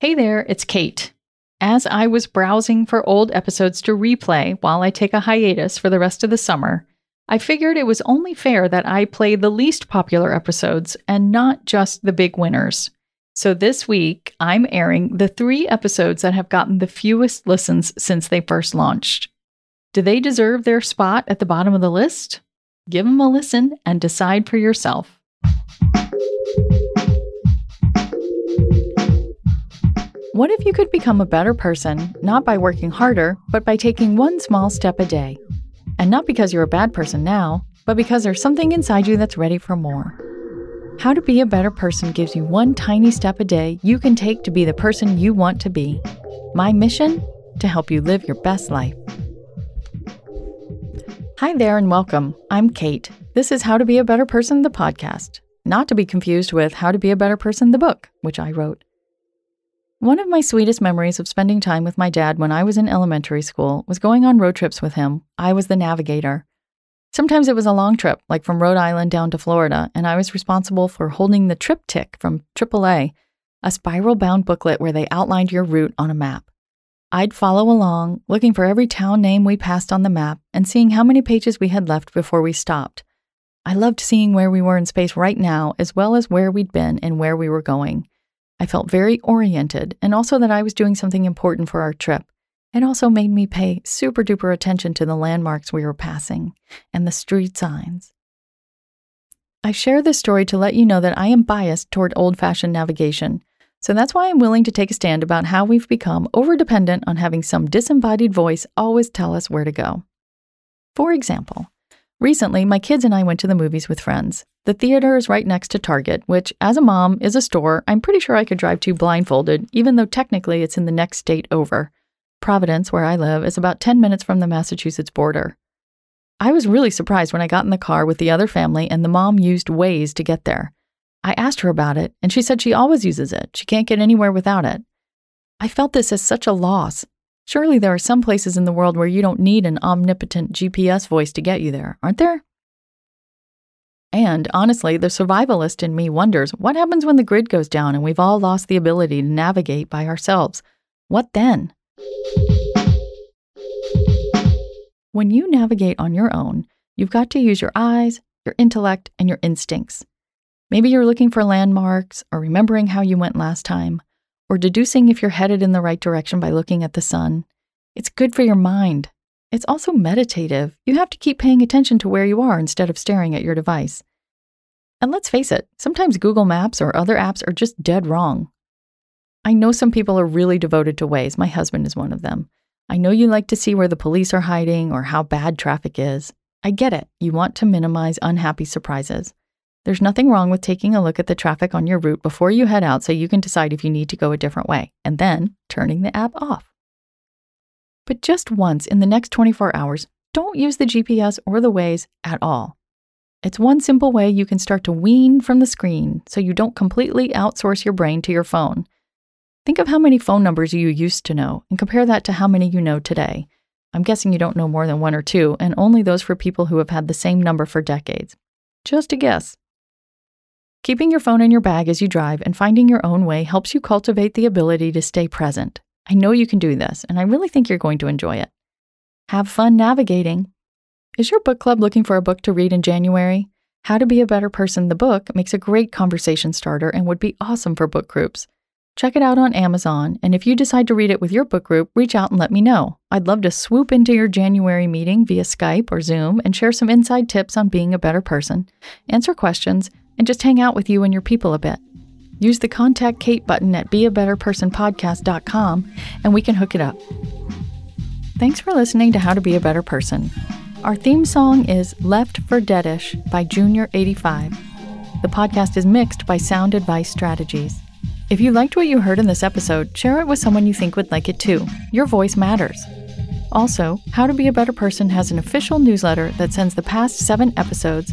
Hey there, it's Kate. As I was browsing for old episodes to replay while I take a hiatus for the rest of the summer, I figured it was only fair that I play the least popular episodes and not just the big winners. So this week, I'm airing the three episodes that have gotten the fewest listens since they first launched. Do they deserve their spot at the bottom of the list? Give them a listen and decide for yourself. What if you could become a better person, not by working harder, but by taking one small step a day? And not because you're a bad person now, but because there's something inside you that's ready for more. How to be a better person gives you one tiny step a day you can take to be the person you want to be. My mission? To help you live your best life. Hi there and welcome. I'm Kate. This is How to Be a Better Person, the podcast, not to be confused with How to Be a Better Person, the book, which I wrote. One of my sweetest memories of spending time with my dad when I was in elementary school was going on road trips with him. I was the navigator. Sometimes it was a long trip, like from Rhode Island down to Florida, and I was responsible for holding the TripTik from AAA, a spiral bound booklet where they outlined your route on a map. I'd follow along, looking for every town name we passed on the map and seeing how many pages we had left before we stopped. I loved seeing where we were in space right now, as well as where we'd been and where we were going. I felt very oriented and also that I was doing something important for our trip. It also made me pay super duper attention to the landmarks we were passing and the street signs. I share this story to let you know that I am biased toward old fashioned navigation, so that's why I'm willing to take a stand about how we've become over dependent on having some disembodied voice always tell us where to go. For example, recently my kids and I went to the movies with friends. The theater is right next to Target, which, as a mom, is a store I'm pretty sure I could drive to blindfolded, even though technically it's in the next state over. Providence, where I live, is about 10 minutes from the Massachusetts border. I was really surprised when I got in the car with the other family and the mom used Waze to get there. I asked her about it, and she said she always uses it. She can't get anywhere without it. I felt this as such a loss. Surely there are some places in the world where you don't need an omnipotent GPS voice to get you there, aren't there? And honestly, the survivalist in me wonders what happens when the grid goes down and we've all lost the ability to navigate by ourselves? What then? When you navigate on your own, you've got to use your eyes, your intellect, and your instincts. Maybe you're looking for landmarks, or remembering how you went last time, or deducing if you're headed in the right direction by looking at the sun. It's good for your mind, it's also meditative. You have to keep paying attention to where you are instead of staring at your device. And let's face it, sometimes Google Maps or other apps are just dead wrong. I know some people are really devoted to Waze. My husband is one of them. I know you like to see where the police are hiding or how bad traffic is. I get it. You want to minimize unhappy surprises. There's nothing wrong with taking a look at the traffic on your route before you head out so you can decide if you need to go a different way, and then turning the app off. But just once in the next 24 hours, don't use the GPS or the Waze at all. It's one simple way you can start to wean from the screen so you don't completely outsource your brain to your phone. Think of how many phone numbers you used to know and compare that to how many you know today. I'm guessing you don't know more than one or two, and only those for people who have had the same number for decades. Just a guess. Keeping your phone in your bag as you drive and finding your own way helps you cultivate the ability to stay present. I know you can do this, and I really think you're going to enjoy it. Have fun navigating. Is your book club looking for a book to read in January? How to Be a Better Person, the book, makes a great conversation starter and would be awesome for book groups. Check it out on Amazon, and if you decide to read it with your book group, reach out and let me know. I'd love to swoop into your January meeting via Skype or Zoom and share some inside tips on being a better person, answer questions, and just hang out with you and your people a bit. Use the Contact Kate button at beabetterpersonpodcast.com and we can hook it up. Thanks for listening to How to Be a Better Person. Our theme song is Left for Deadish by Junior85. The podcast is mixed by Sound Advice Strategies. If you liked what you heard in this episode, share it with someone you think would like it too. Your voice matters. Also, How to Be a Better Person has an official newsletter that sends the past seven episodes,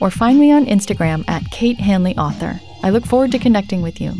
or find me on Instagram at Kate Hanley Author. I look forward to connecting with you.